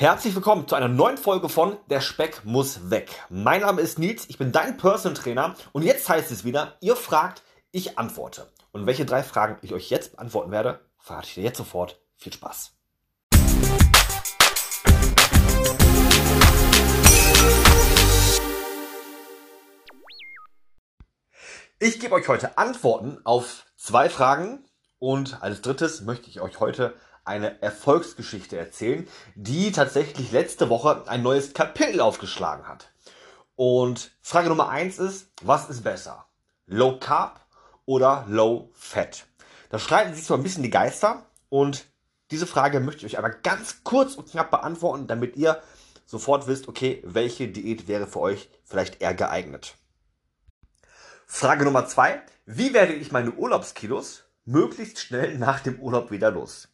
Herzlich willkommen zu einer neuen Folge von Der Speck muss weg. Mein Name ist Nils, ich bin dein Personal Trainer und jetzt heißt es wieder, ihr fragt, ich antworte. Und welche drei Fragen ich euch jetzt beantworten werde, verrate ich dir jetzt sofort. Viel Spaß. Ich gebe euch heute Antworten auf zwei Fragen und als drittes möchte ich euch heute eine Erfolgsgeschichte erzählen, die tatsächlich letzte Woche ein neues Kapitel aufgeschlagen hat. Und Frage Nummer eins ist, was ist besser? Low Carb oder Low Fat? Da streiten sich so ein bisschen die Geister und diese Frage möchte ich euch aber ganz kurz und knapp beantworten, damit ihr sofort wisst, okay, welche Diät wäre für euch vielleicht eher geeignet. Frage Nummer zwei, wie werde ich meine Urlaubskilos möglichst schnell nach dem Urlaub wieder los?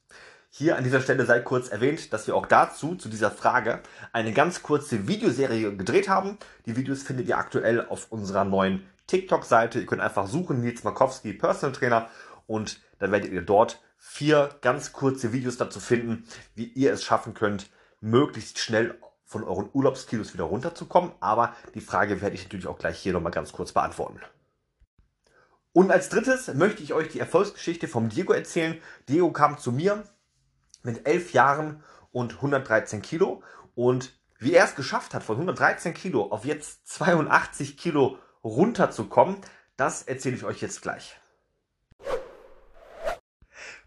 Hier an dieser Stelle sei kurz erwähnt, dass wir auch dazu, zu dieser Frage, eine ganz kurze Videoserie gedreht haben. Die Videos findet ihr aktuell auf unserer neuen TikTok-Seite. Ihr könnt einfach suchen, Nils Markowski, Personal Trainer, und dann werdet ihr dort vier ganz kurze Videos dazu finden, wie ihr es schaffen könnt, möglichst schnell von euren Urlaubskilos wieder runterzukommen. Aber die Frage werde ich natürlich auch gleich hier nochmal ganz kurz beantworten. Und als drittes möchte ich euch die Erfolgsgeschichte vom Diego erzählen. Diego kam zu mir mit elf Jahren und 113 Kilo. Und wie er es geschafft hat, von 113 Kilo auf jetzt 82 Kilo runterzukommen, das erzähle ich euch jetzt gleich.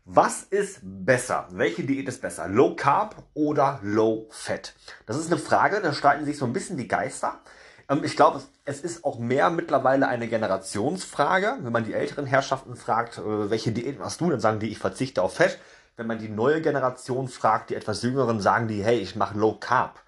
Was ist besser? Welche Diät ist besser? Low Carb oder Low Fat? Das ist eine Frage, da streiten sich so ein bisschen die Geister. Ähm, ich glaube, es ist auch mehr mittlerweile eine Generationsfrage. Wenn man die älteren Herrschaften fragt, äh, welche Diät machst du, dann sagen die, ich verzichte auf Fett. Wenn man die neue Generation fragt, die etwas jüngeren, sagen die, hey, ich mache Low Carb.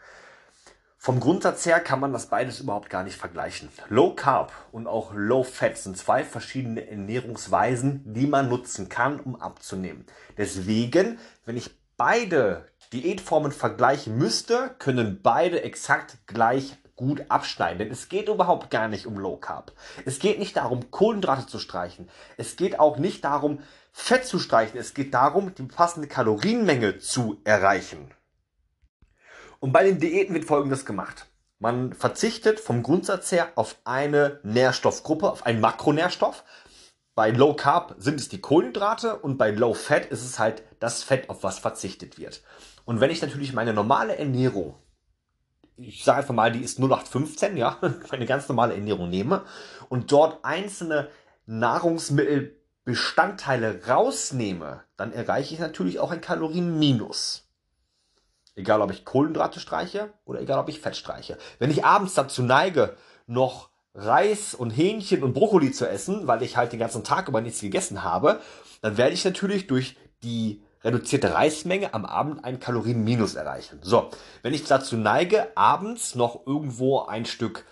Vom Grundsatz her kann man das beides überhaupt gar nicht vergleichen. Low Carb und auch Low Fat sind zwei verschiedene Ernährungsweisen, die man nutzen kann, um abzunehmen. Deswegen, wenn ich beide Diätformen vergleichen müsste, können beide exakt gleich gut abschneiden. Denn es geht überhaupt gar nicht um Low Carb. Es geht nicht darum, Kohlenhydrate zu streichen. Es geht auch nicht darum, Fett zu streichen. Es geht darum, die passende Kalorienmenge zu erreichen. Und bei den Diäten wird Folgendes gemacht. Man verzichtet vom Grundsatz her auf eine Nährstoffgruppe, auf einen Makronährstoff. Bei Low Carb sind es die Kohlenhydrate und bei Low Fat ist es halt das Fett, auf was verzichtet wird. Und wenn ich natürlich meine normale Ernährung, ich sage einfach mal, die ist 0815, ja, meine ganz normale Ernährung nehme und dort einzelne Nahrungsmittel Bestandteile rausnehme, dann erreiche ich natürlich auch ein Kalorienminus. Egal, ob ich Kohlenhydrate streiche oder egal, ob ich Fett streiche. Wenn ich abends dazu neige, noch Reis und Hähnchen und Brokkoli zu essen, weil ich halt den ganzen Tag über nichts gegessen habe, dann werde ich natürlich durch die reduzierte Reismenge am Abend ein Kalorienminus erreichen. So, wenn ich dazu neige, abends noch irgendwo ein Stück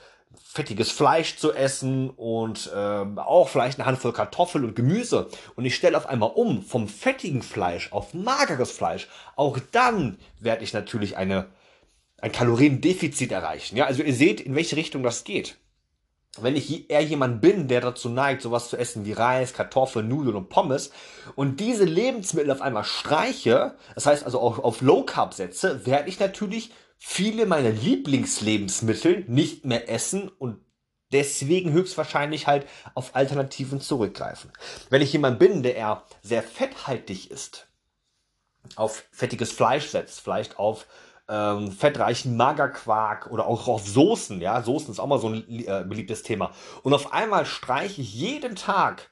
fettiges Fleisch zu essen und ähm, auch vielleicht eine Handvoll Kartoffeln und Gemüse und ich stelle auf einmal um vom fettigen Fleisch auf mageres Fleisch, auch dann werde ich natürlich eine, ein Kaloriendefizit erreichen. Ja, also ihr seht, in welche Richtung das geht. Wenn ich eher jemand bin, der dazu neigt, sowas zu essen wie Reis, Kartoffeln, Nudeln und Pommes und diese Lebensmittel auf einmal streiche, das heißt also auch auf Low Carb setze, werde ich natürlich viele meiner Lieblingslebensmittel nicht mehr essen und deswegen höchstwahrscheinlich halt auf Alternativen zurückgreifen. Wenn ich jemand bin, der eher sehr fetthaltig ist, auf fettiges Fleisch setzt, vielleicht auf ähm, fettreichen Magerquark oder auch auf Soßen, ja, Soßen ist auch mal so ein äh, beliebtes Thema. Und auf einmal streiche ich jeden Tag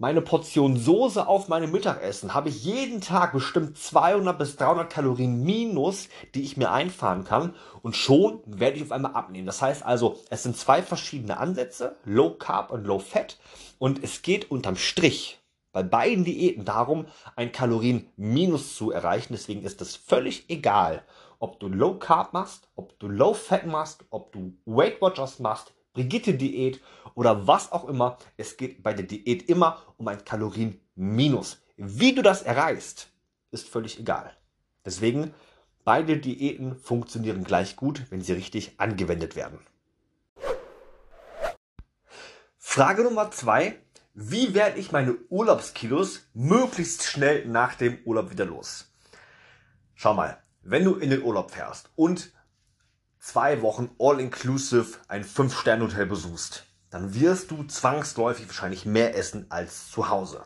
meine Portion Soße auf meinem Mittagessen habe ich jeden Tag bestimmt 200 bis 300 Kalorien minus, die ich mir einfahren kann und schon werde ich auf einmal abnehmen. Das heißt also, es sind zwei verschiedene Ansätze, Low Carb und Low Fat und es geht unterm Strich bei beiden Diäten darum, ein Kalorien-Minus zu erreichen. Deswegen ist es völlig egal, ob du Low Carb machst, ob du Low Fat machst, ob du Weight Watchers machst, Brigitte-Diät oder was auch immer. Es geht bei der Diät immer um ein Kalorienminus. Wie du das erreichst, ist völlig egal. Deswegen, beide Diäten funktionieren gleich gut, wenn sie richtig angewendet werden. Frage Nummer zwei. Wie werde ich meine Urlaubskilos möglichst schnell nach dem Urlaub wieder los? Schau mal, wenn du in den Urlaub fährst und zwei Wochen all-inclusive ein 5-Sterne-Hotel besuchst, dann wirst du zwangsläufig wahrscheinlich mehr essen als zu Hause.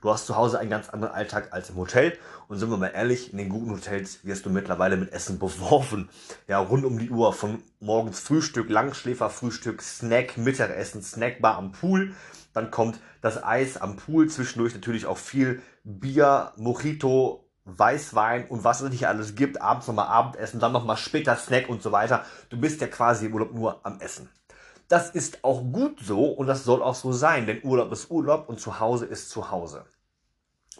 Du hast zu Hause einen ganz anderen Alltag als im Hotel. Und sind wir mal ehrlich, in den guten Hotels wirst du mittlerweile mit Essen beworfen. Ja, rund um die Uhr. Von morgens Frühstück, Langschläferfrühstück, Snack, Mittagessen, Snackbar am Pool. Dann kommt das Eis am Pool. Zwischendurch natürlich auch viel Bier, Mojito, Weißwein und was es nicht alles gibt. Abends nochmal Abendessen, dann nochmal später Snack und so weiter. Du bist ja quasi im Urlaub nur am Essen. Das ist auch gut so und das soll auch so sein, denn Urlaub ist Urlaub und zu Hause ist zu Hause.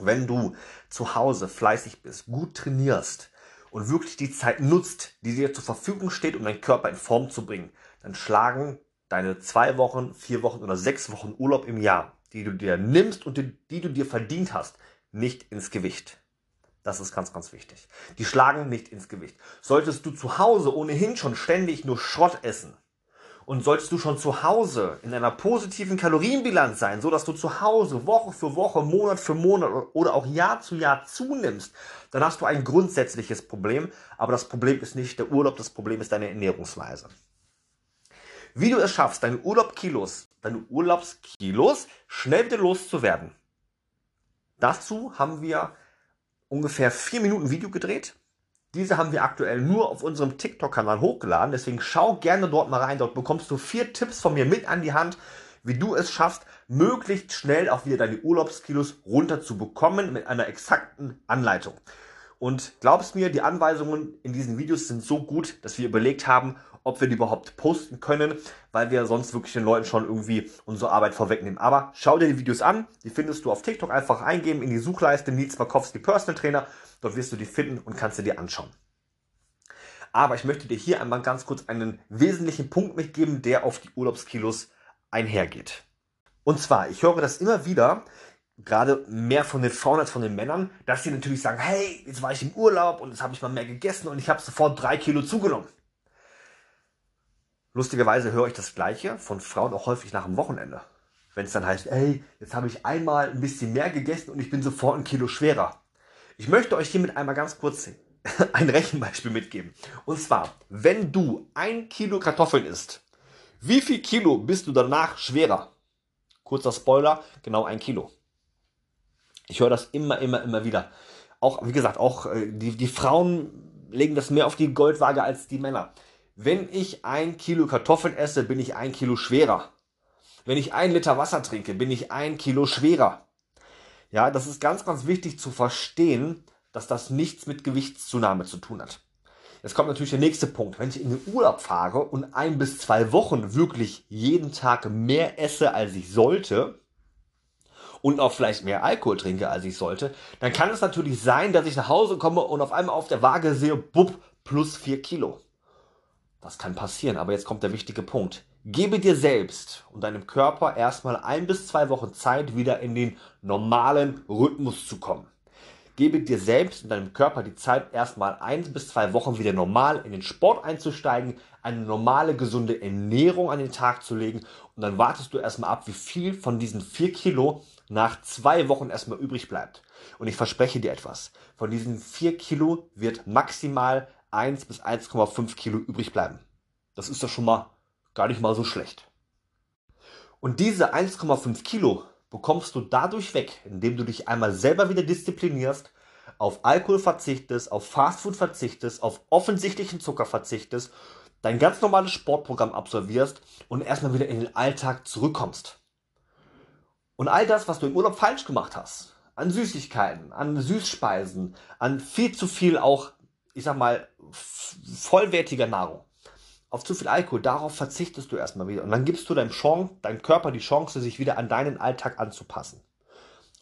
Wenn du zu Hause fleißig bist, gut trainierst und wirklich die Zeit nutzt, die dir zur Verfügung steht, um deinen Körper in Form zu bringen, dann schlagen deine zwei Wochen, vier Wochen oder sechs Wochen Urlaub im Jahr, die du dir nimmst und die, die du dir verdient hast, nicht ins Gewicht. Das ist ganz, ganz wichtig. Die schlagen nicht ins Gewicht. Solltest du zu Hause ohnehin schon ständig nur Schrott essen, und solltest du schon zu Hause in einer positiven Kalorienbilanz sein, so dass du zu Hause Woche für Woche, Monat für Monat oder auch Jahr zu Jahr zunimmst, dann hast du ein grundsätzliches Problem. Aber das Problem ist nicht der Urlaub, das Problem ist deine Ernährungsweise. Wie du es schaffst, deine Urlaubkilos, deine Urlaubskilos schnell wieder loszuwerden. Dazu haben wir ungefähr vier Minuten Video gedreht. Diese haben wir aktuell nur auf unserem TikTok-Kanal hochgeladen. Deswegen schau gerne dort mal rein. Dort bekommst du vier Tipps von mir mit an die Hand, wie du es schaffst, möglichst schnell auch wieder deine Urlaubskilos runterzubekommen mit einer exakten Anleitung. Und glaubst mir, die Anweisungen in diesen Videos sind so gut, dass wir überlegt haben, ob wir die überhaupt posten können, weil wir sonst wirklich den Leuten schon irgendwie unsere Arbeit vorwegnehmen. Aber schau dir die Videos an, die findest du auf TikTok, einfach eingeben in die Suchleiste Nils Markowski Personal Trainer Dort wirst du die finden und kannst sie dir anschauen. Aber ich möchte dir hier einmal ganz kurz einen wesentlichen Punkt mitgeben, der auf die Urlaubskilos einhergeht. Und zwar, ich höre das immer wieder, gerade mehr von den Frauen als von den Männern, dass sie natürlich sagen, hey, jetzt war ich im Urlaub und jetzt habe ich mal mehr gegessen und ich habe sofort drei Kilo zugenommen. Lustigerweise höre ich das Gleiche von Frauen auch häufig nach dem Wochenende. Wenn es dann heißt, hey, jetzt habe ich einmal ein bisschen mehr gegessen und ich bin sofort ein Kilo schwerer. Ich möchte euch hiermit einmal ganz kurz ein Rechenbeispiel mitgeben. Und zwar, wenn du ein Kilo Kartoffeln isst, wie viel Kilo bist du danach schwerer? Kurzer Spoiler, genau ein Kilo. Ich höre das immer, immer, immer wieder. Auch, wie gesagt, auch äh, die, die Frauen legen das mehr auf die Goldwaage als die Männer. Wenn ich ein Kilo Kartoffeln esse, bin ich ein Kilo schwerer. Wenn ich ein Liter Wasser trinke, bin ich ein Kilo schwerer. Ja, das ist ganz, ganz wichtig zu verstehen, dass das nichts mit Gewichtszunahme zu tun hat. Jetzt kommt natürlich der nächste Punkt. Wenn ich in den Urlaub fahre und ein bis zwei Wochen wirklich jeden Tag mehr esse, als ich sollte, und auch vielleicht mehr Alkohol trinke, als ich sollte, dann kann es natürlich sein, dass ich nach Hause komme und auf einmal auf der Waage sehe, bub, plus vier Kilo. Das kann passieren, aber jetzt kommt der wichtige Punkt. Gebe dir selbst und deinem Körper erstmal ein bis zwei Wochen Zeit, wieder in den normalen Rhythmus zu kommen. Gebe dir selbst und deinem Körper die Zeit, erstmal ein bis zwei Wochen wieder normal in den Sport einzusteigen, eine normale, gesunde Ernährung an den Tag zu legen und dann wartest du erstmal ab, wie viel von diesen vier Kilo nach zwei Wochen erstmal übrig bleibt. Und ich verspreche dir etwas. Von diesen vier Kilo wird maximal 1 bis 1,5 Kilo übrig bleiben. Das ist doch schon mal gar nicht mal so schlecht. Und diese 1,5 Kilo bekommst du dadurch weg, indem du dich einmal selber wieder disziplinierst, auf Alkohol verzichtest, auf Fastfood verzichtest, auf offensichtlichen Zucker verzichtest, dein ganz normales Sportprogramm absolvierst und erstmal wieder in den Alltag zurückkommst. Und all das, was du im Urlaub falsch gemacht hast, an Süßigkeiten, an Süßspeisen, an viel zu viel auch, ich sag mal, vollwertiger Nahrung, auf zu viel Alkohol, darauf verzichtest du erstmal wieder. Und dann gibst du deinem, Chance, deinem Körper die Chance, sich wieder an deinen Alltag anzupassen.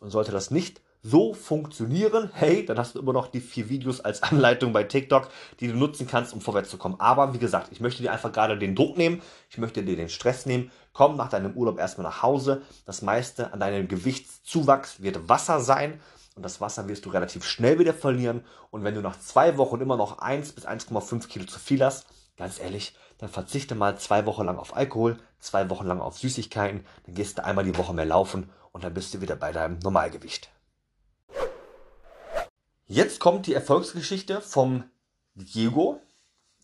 Und sollte das nicht so funktionieren, hey, dann hast du immer noch die vier Videos als Anleitung bei TikTok, die du nutzen kannst, um vorwärts zu kommen. Aber wie gesagt, ich möchte dir einfach gerade den Druck nehmen, ich möchte dir den Stress nehmen. Komm nach deinem Urlaub erstmal nach Hause. Das meiste an deinem Gewichtszuwachs wird Wasser sein. Und das Wasser wirst du relativ schnell wieder verlieren. Und wenn du nach zwei Wochen immer noch 1 bis 1,5 Kilo zu viel hast, ganz ehrlich, dann verzichte mal zwei Wochen lang auf Alkohol, zwei Wochen lang auf Süßigkeiten, dann gehst du einmal die Woche mehr laufen und dann bist du wieder bei deinem Normalgewicht. Jetzt kommt die Erfolgsgeschichte vom Diego.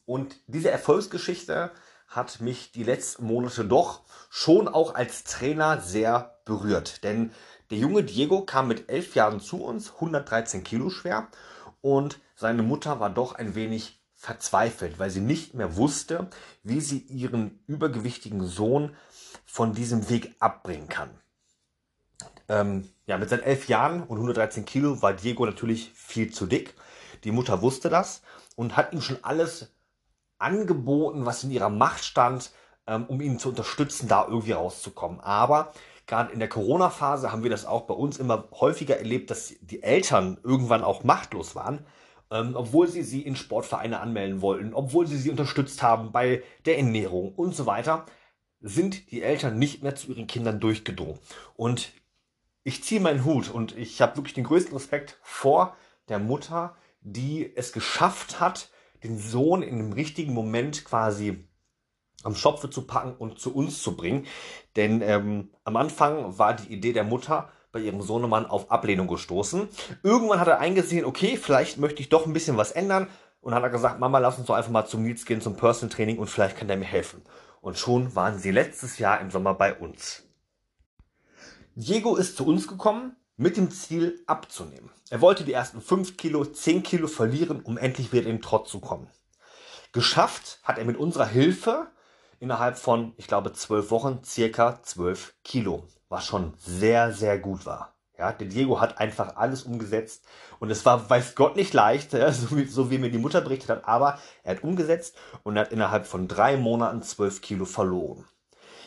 Und diese Erfolgsgeschichte hat mich die letzten Monate doch schon auch als Trainer sehr berührt. Denn der junge Diego kam mit elf Jahren zu uns, 113 Kilo schwer. Und seine Mutter war doch ein wenig verzweifelt, weil sie nicht mehr wusste, wie sie ihren übergewichtigen Sohn von diesem Weg abbringen kann. Ähm, ja, mit seinen elf Jahren und 113 Kilo war Diego natürlich viel zu dick. Die Mutter wusste das und hat ihm schon alles angeboten, was in ihrer Macht stand, ähm, um ihn zu unterstützen, da irgendwie rauszukommen. Aber gerade in der Corona-Phase haben wir das auch bei uns immer häufiger erlebt, dass die Eltern irgendwann auch machtlos waren ähm, obwohl sie sie in Sportvereine anmelden wollten, obwohl sie sie unterstützt haben bei der Ernährung und so weiter, sind die Eltern nicht mehr zu ihren Kindern durchgedrungen. Und ich ziehe meinen Hut und ich habe wirklich den größten Respekt vor der Mutter, die es geschafft hat, den Sohn in dem richtigen Moment quasi am Schopfe zu packen und zu uns zu bringen. Denn ähm, am Anfang war die Idee der Mutter, bei ihrem Sohnemann auf Ablehnung gestoßen. Irgendwann hat er eingesehen, okay, vielleicht möchte ich doch ein bisschen was ändern. Und hat er gesagt, Mama, lass uns doch einfach mal zum Nils gehen, zum Personal Training und vielleicht kann der mir helfen. Und schon waren sie letztes Jahr im Sommer bei uns. Diego ist zu uns gekommen mit dem Ziel abzunehmen. Er wollte die ersten 5 Kilo, 10 Kilo verlieren, um endlich wieder in den Trott zu kommen. Geschafft hat er mit unserer Hilfe innerhalb von, ich glaube, 12 Wochen circa 12 Kilo was schon sehr, sehr gut war. Ja, der Diego hat einfach alles umgesetzt und es war, weiß Gott, nicht leicht, ja, so, wie, so wie mir die Mutter berichtet hat, aber er hat umgesetzt und hat innerhalb von drei Monaten zwölf Kilo verloren.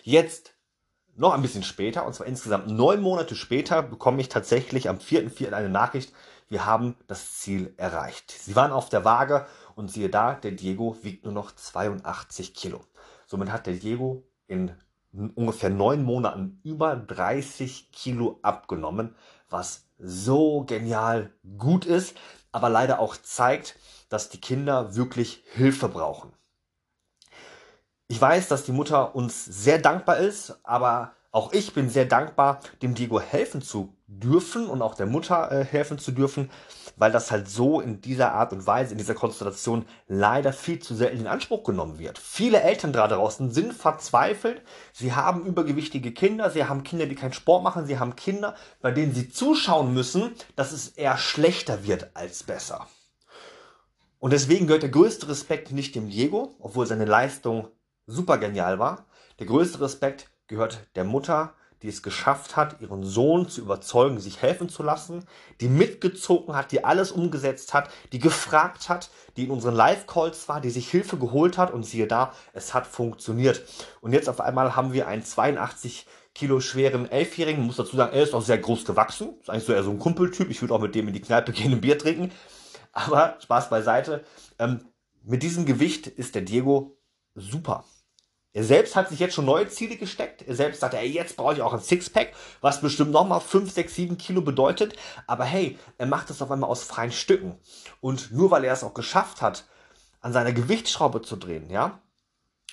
Jetzt, noch ein bisschen später, und zwar insgesamt neun Monate später, bekomme ich tatsächlich am 4.4. eine Nachricht, wir haben das Ziel erreicht. Sie waren auf der Waage und siehe da, der Diego wiegt nur noch 82 Kilo. Somit hat der Diego in ungefähr neun Monaten über 30 Kilo abgenommen, was so genial gut ist, aber leider auch zeigt, dass die Kinder wirklich Hilfe brauchen. Ich weiß, dass die Mutter uns sehr dankbar ist, aber auch ich bin sehr dankbar, dem Diego helfen zu dürfen und auch der Mutter äh, helfen zu dürfen, weil das halt so in dieser Art und Weise, in dieser Konstellation leider viel zu selten in Anspruch genommen wird. Viele Eltern da draußen sind verzweifelt. Sie haben übergewichtige Kinder, sie haben Kinder, die keinen Sport machen, sie haben Kinder, bei denen sie zuschauen müssen, dass es eher schlechter wird als besser. Und deswegen gehört der größte Respekt nicht dem Diego, obwohl seine Leistung super genial war. Der größte Respekt gehört der Mutter, die es geschafft hat, ihren Sohn zu überzeugen, sich helfen zu lassen, die mitgezogen hat, die alles umgesetzt hat, die gefragt hat, die in unseren Live-Calls war, die sich Hilfe geholt hat und siehe da, es hat funktioniert. Und jetzt auf einmal haben wir einen 82 Kilo schweren Elfjährigen, muss dazu sagen, er ist auch sehr groß gewachsen, ist eigentlich so eher so ein Kumpeltyp, ich würde auch mit dem in die Kneipe gehen, ein Bier trinken, aber Spaß beiseite. Ähm, mit diesem Gewicht ist der Diego super. Er selbst hat sich jetzt schon neue Ziele gesteckt. Er selbst sagt, ey, jetzt brauche ich auch ein Sixpack, was bestimmt nochmal 5, 6, 7 Kilo bedeutet. Aber hey, er macht es auf einmal aus freien Stücken. Und nur weil er es auch geschafft hat, an seiner Gewichtsschraube zu drehen, ja,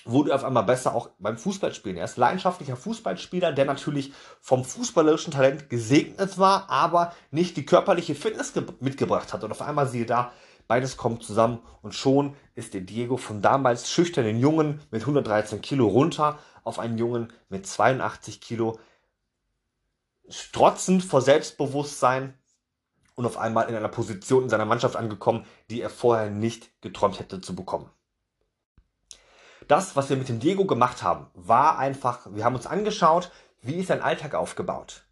wurde er auf einmal besser auch beim Fußballspielen. Er ist leidenschaftlicher Fußballspieler, der natürlich vom fußballerischen Talent gesegnet war, aber nicht die körperliche Fitness mitgebracht hat. Und auf einmal siehe da, Beides kommt zusammen und schon ist der Diego von damals schüchternen Jungen mit 113 Kilo runter auf einen Jungen mit 82 Kilo, strotzend vor Selbstbewusstsein und auf einmal in einer Position in seiner Mannschaft angekommen, die er vorher nicht geträumt hätte zu bekommen. Das, was wir mit dem Diego gemacht haben, war einfach, wir haben uns angeschaut, wie ist sein Alltag aufgebaut.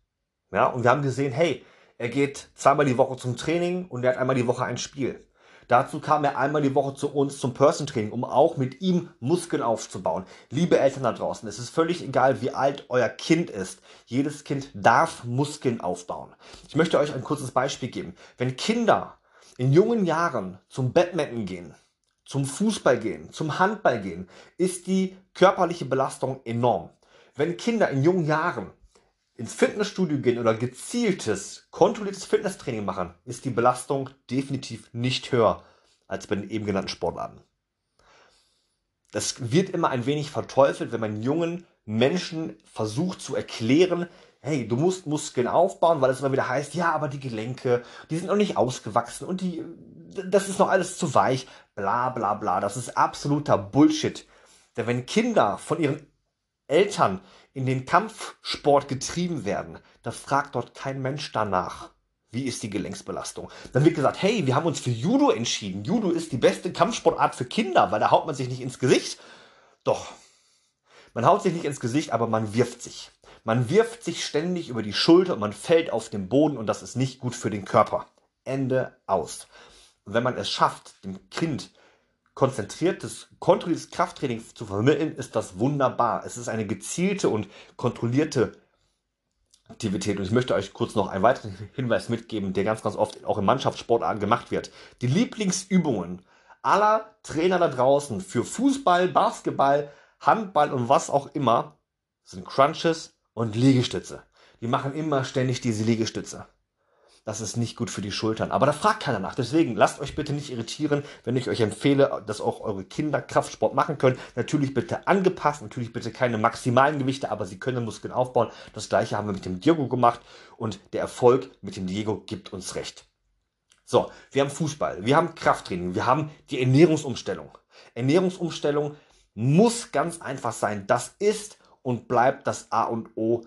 Ja, und wir haben gesehen, hey, er geht zweimal die Woche zum Training und er hat einmal die Woche ein Spiel. Dazu kam er einmal die Woche zu uns zum Person Training, um auch mit ihm Muskeln aufzubauen. Liebe Eltern da draußen, es ist völlig egal, wie alt euer Kind ist. Jedes Kind darf Muskeln aufbauen. Ich möchte euch ein kurzes Beispiel geben. Wenn Kinder in jungen Jahren zum Badminton gehen, zum Fußball gehen, zum Handball gehen, ist die körperliche Belastung enorm. Wenn Kinder in jungen Jahren ins Fitnessstudio gehen oder gezieltes, kontrolliertes Fitnesstraining machen, ist die Belastung definitiv nicht höher als bei den eben genannten Sportarten. Das wird immer ein wenig verteufelt, wenn man jungen Menschen versucht zu erklären, hey, du musst Muskeln aufbauen, weil es immer wieder heißt, ja, aber die Gelenke, die sind noch nicht ausgewachsen und die, das ist noch alles zu weich, bla bla bla. Das ist absoluter Bullshit. Denn wenn Kinder von ihren Eltern in den Kampfsport getrieben werden, da fragt dort kein Mensch danach. Wie ist die Gelenksbelastung? Dann wird gesagt, hey, wir haben uns für Judo entschieden. Judo ist die beste Kampfsportart für Kinder, weil da haut man sich nicht ins Gesicht. Doch, man haut sich nicht ins Gesicht, aber man wirft sich. Man wirft sich ständig über die Schulter und man fällt auf den Boden und das ist nicht gut für den Körper. Ende aus. Und wenn man es schafft, dem Kind konzentriertes, kontrolliertes Krafttraining zu vermitteln, ist das wunderbar. Es ist eine gezielte und kontrollierte Aktivität. Und ich möchte euch kurz noch einen weiteren Hinweis mitgeben, der ganz, ganz oft auch in Mannschaftssportarten gemacht wird. Die Lieblingsübungen aller Trainer da draußen für Fußball, Basketball, Handball und was auch immer sind Crunches und Liegestütze. Die machen immer ständig diese Liegestütze das ist nicht gut für die Schultern. Aber da fragt keiner nach. Deswegen lasst euch bitte nicht irritieren, wenn ich euch empfehle, dass auch eure Kinder Kraftsport machen können. Natürlich bitte angepasst, natürlich bitte keine maximalen Gewichte, aber sie können Muskeln aufbauen. Das gleiche haben wir mit dem Diego gemacht und der Erfolg mit dem Diego gibt uns recht. So, wir haben Fußball, wir haben Krafttraining, wir haben die Ernährungsumstellung. Ernährungsumstellung muss ganz einfach sein. Das ist und bleibt das A und O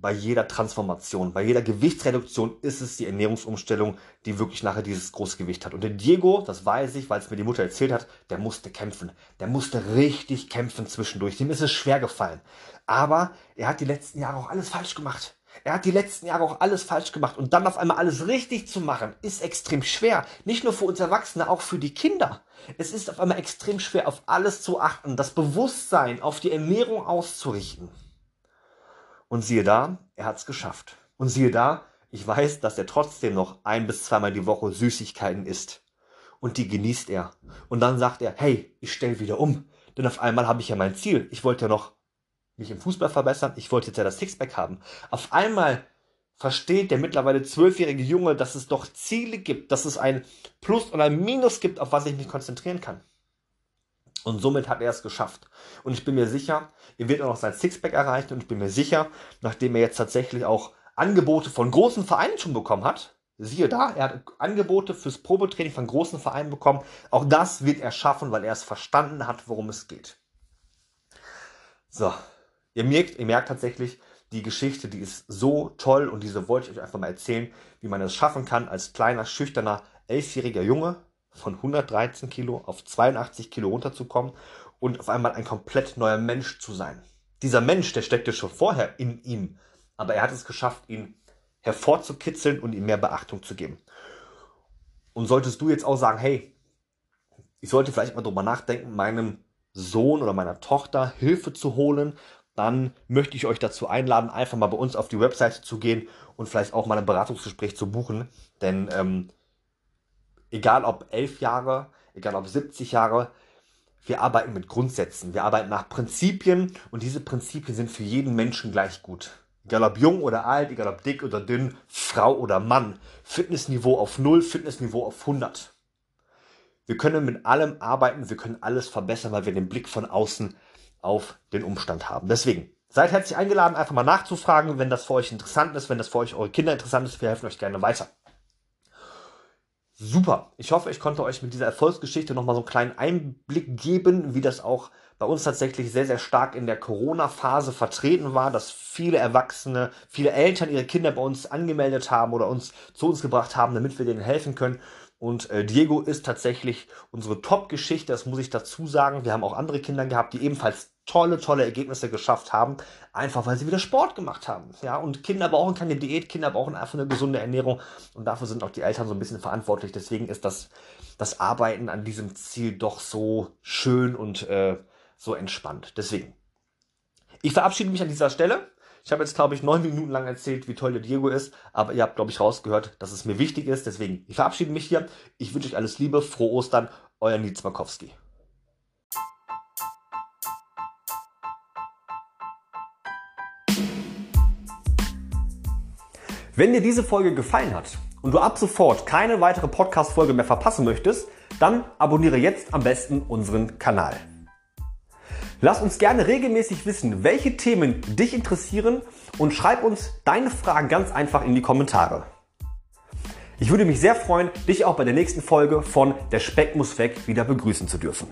bei jeder Transformation, bei jeder Gewichtsreduktion ist es die Ernährungsumstellung, die wirklich nachher dieses Großgewicht hat. Und der Diego, das weiß ich, weil es mir die Mutter erzählt hat, der musste kämpfen. Der musste richtig kämpfen zwischendurch. Dem ist es schwer gefallen. Aber er hat die letzten Jahre auch alles falsch gemacht. Er hat die letzten Jahre auch alles falsch gemacht. Und dann auf einmal alles richtig zu machen, ist extrem schwer. Nicht nur für uns Erwachsene, auch für die Kinder. Es ist auf einmal extrem schwer, auf alles zu achten, das Bewusstsein auf die Ernährung auszurichten. Und siehe da, er hat es geschafft. Und siehe da, ich weiß, dass er trotzdem noch ein bis zweimal die Woche Süßigkeiten isst. Und die genießt er. Und dann sagt er, hey, ich stell wieder um. Denn auf einmal habe ich ja mein Ziel. Ich wollte ja noch mich im Fußball verbessern. Ich wollte jetzt ja das Sixpack haben. Auf einmal versteht der mittlerweile zwölfjährige Junge, dass es doch Ziele gibt, dass es ein Plus und ein Minus gibt, auf was ich mich konzentrieren kann. Und somit hat er es geschafft. Und ich bin mir sicher, er wird auch noch sein Sixpack erreichen. Und ich bin mir sicher, nachdem er jetzt tatsächlich auch Angebote von großen Vereinen schon bekommen hat, siehe da, er hat Angebote fürs Probetraining von großen Vereinen bekommen. Auch das wird er schaffen, weil er es verstanden hat, worum es geht. So, ihr merkt, ihr merkt tatsächlich, die Geschichte, die ist so toll und diese wollte ich euch einfach mal erzählen, wie man es schaffen kann, als kleiner, schüchterner, elfjähriger Junge von 113 Kilo auf 82 Kilo runterzukommen und auf einmal ein komplett neuer Mensch zu sein. Dieser Mensch, der steckte schon vorher in ihm, aber er hat es geschafft, ihn hervorzukitzeln und ihm mehr Beachtung zu geben. Und solltest du jetzt auch sagen, hey, ich sollte vielleicht mal drüber nachdenken, meinem Sohn oder meiner Tochter Hilfe zu holen, dann möchte ich euch dazu einladen, einfach mal bei uns auf die Webseite zu gehen und vielleicht auch mal ein Beratungsgespräch zu buchen. Denn ähm, egal ob elf Jahre, egal ob 70 Jahre, wir arbeiten mit Grundsätzen, wir arbeiten nach Prinzipien und diese Prinzipien sind für jeden Menschen gleich gut. Egal ob jung oder alt, egal ob dick oder dünn, Frau oder Mann, Fitnessniveau auf 0, Fitnessniveau auf 100. Wir können mit allem arbeiten, wir können alles verbessern, weil wir den Blick von außen auf den Umstand haben. Deswegen, seid herzlich eingeladen, einfach mal nachzufragen, wenn das für euch interessant ist, wenn das für euch eure Kinder interessant ist, wir helfen euch gerne weiter. Super. Ich hoffe, ich konnte euch mit dieser Erfolgsgeschichte nochmal so einen kleinen Einblick geben, wie das auch bei uns tatsächlich sehr, sehr stark in der Corona-Phase vertreten war, dass viele Erwachsene, viele Eltern ihre Kinder bei uns angemeldet haben oder uns zu uns gebracht haben, damit wir denen helfen können. Und äh, Diego ist tatsächlich unsere Top-Geschichte, das muss ich dazu sagen. Wir haben auch andere Kinder gehabt, die ebenfalls tolle, tolle Ergebnisse geschafft haben, einfach weil sie wieder Sport gemacht haben. Ja, und Kinder brauchen keine Diät, Kinder brauchen einfach eine gesunde Ernährung und dafür sind auch die Eltern so ein bisschen verantwortlich. Deswegen ist das, das Arbeiten an diesem Ziel doch so schön und äh, so entspannt. Deswegen. Ich verabschiede mich an dieser Stelle. Ich habe jetzt, glaube ich, neun Minuten lang erzählt, wie toll der Diego ist, aber ihr habt, glaube ich, rausgehört, dass es mir wichtig ist. Deswegen, ich verabschiede mich hier. Ich wünsche euch alles Liebe, frohe Ostern, euer Nils Markowski. Wenn dir diese Folge gefallen hat und du ab sofort keine weitere Podcast-Folge mehr verpassen möchtest, dann abonniere jetzt am besten unseren Kanal. Lass uns gerne regelmäßig wissen, welche Themen dich interessieren und schreib uns deine Fragen ganz einfach in die Kommentare. Ich würde mich sehr freuen, dich auch bei der nächsten Folge von Der Speck muss weg wieder begrüßen zu dürfen.